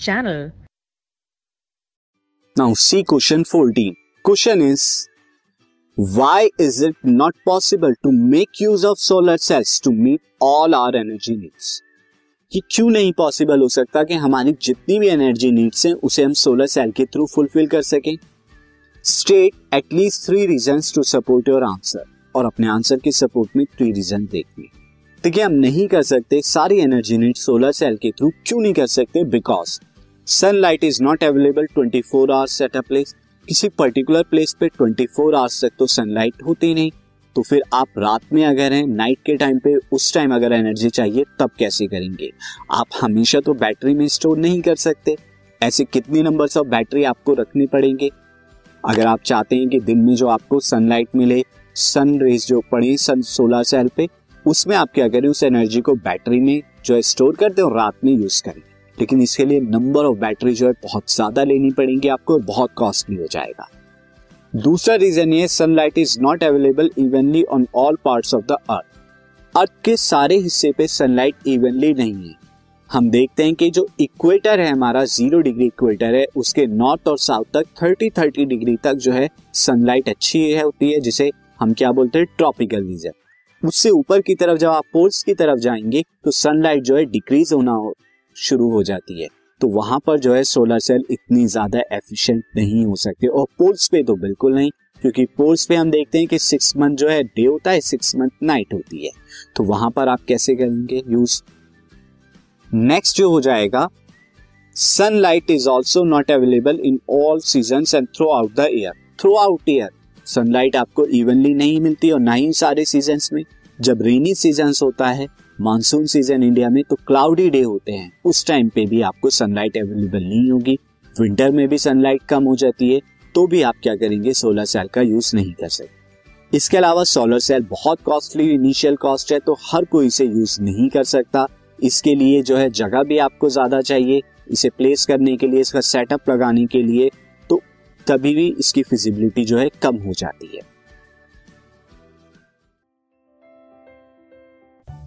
channel. Now, see question 14. Question is, why is it not possible to make use of solar cells to meet all our energy needs? कि क्यों नहीं possible हो सकता कि हमारी जितनी भी एनर्जी नीड्स हैं, उसे हम सोलर सेल के थ्रू फुलफिल कर सकें state at least three reason to support your answer और अपने आंसर के सपोर्ट में थ्री रीजन देखिए देखिए हम नहीं कर सकते सारी एनर्जी नीड सोलर सेल के थ्रू क्यों नहीं कर सकते because sunlight is not available 24 four hours at a place किसी पर्टिकुलर प्लेस पे 24 फोर आवर्स तक तो सनलाइट होती नहीं। तो फिर आप रात में अगर हैं नाइट के टाइम पे उस टाइम अगर एनर्जी चाहिए, तब कैसे करेंगे? आप हमेशा तो बैटरी में स्टोर नहीं कर सकते। ऐसे कितने नंबर्स ऑफ़ बैटरी आपको रखनी पड़ेंगे? अगर आप चाहते हैं कि दिन में जो आपको सनलाइट मिले सन रेज जो पड़े सन सोलर सेल पे, उसमें आप क्या करें? उस एनर्जी को बैटरी में जो है स्टोर करते और रात में यूज़ करें। लेकिन इसके लिए नंबर ऑफ़ बैटरी जो है बहुत ज़्यादा लेनी पड़ेंगी आपको बहुत कॉस्टली हो जाएगा। दूसरा रीजन ये sunlight is not available evenly on all parts of the earth earth के सारे हिस्से पे सनलाइट इवनली नहीं है। हम देखते हैं कि जो इक्वेटर है, हमारा ज़ीरो डिग्री इक्वेटर है, उसके नॉर्थ और साउथ तक थर्टी थर्टी डिग्री तक जो है सनलाइट अच्छी है, होती है, जिसे हम क्या बोलते हैं ट्रॉपिकल रीजन उससे ऊपर की तरफ़ जब आप पोल्स की तरफ़ जाएँगे तो सनलाइट जो है डिक्रीज होना शुरू हो जाती है। तो वहाँ पर जो है सोलर सेल इतनी ज़्यादा एफिशिएंट नहीं हो सकते और पोल्स पे तो बिल्कुल नहीं, क्योंकि पोल्स पे हम देखते हैं कि सिक्स मंथ जो है डे होता है सिक्स मंथ नाइट होती है। तो वहाँ पर आप कैसे करेंगे यूज़ नेक्स्ट जो हो जाएगा sunlight is also not available in all season and throughout the year throughout year sunlight आपको इवनली नहीं मिलती और ना ही सारे सीज़न में। जब रेनी सीज़न होता है मानसून सीज़न इंडिया में तो क्लाउडी डे होते हैं। उस टाइम पे भी आपको सनलाइट अवेलेबल नहीं होगी। विंटर में भी सनलाइट कम हो जाती है तो भी आप क्या करेंगे? सोलर सेल का यूज़ नहीं कर सकते। इसके अलावा सोलर सेल बहुत कॉस्टली इनिशियल कॉस्ट है तो हर कोई इसे यूज़ नहीं कर सकता। इसके लिए जो है जगह भी आपको ज़्यादा चाहिए, इसे प्लेस करने के लिए, इसका सेटअप लगाने के लिए तो तभी भी इसकी फिजिबिलिटी जो है कम हो जाती है।